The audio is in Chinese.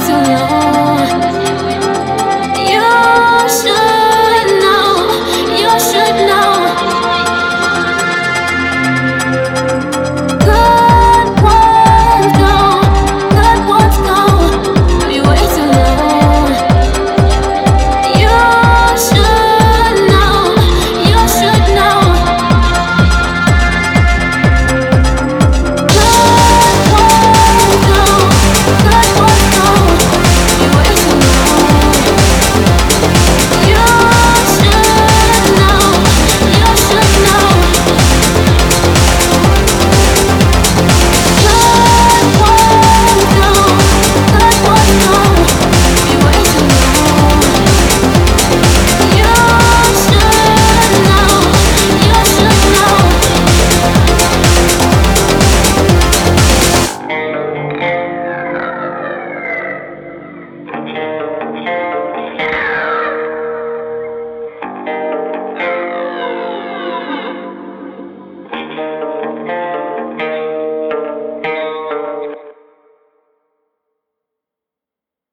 新年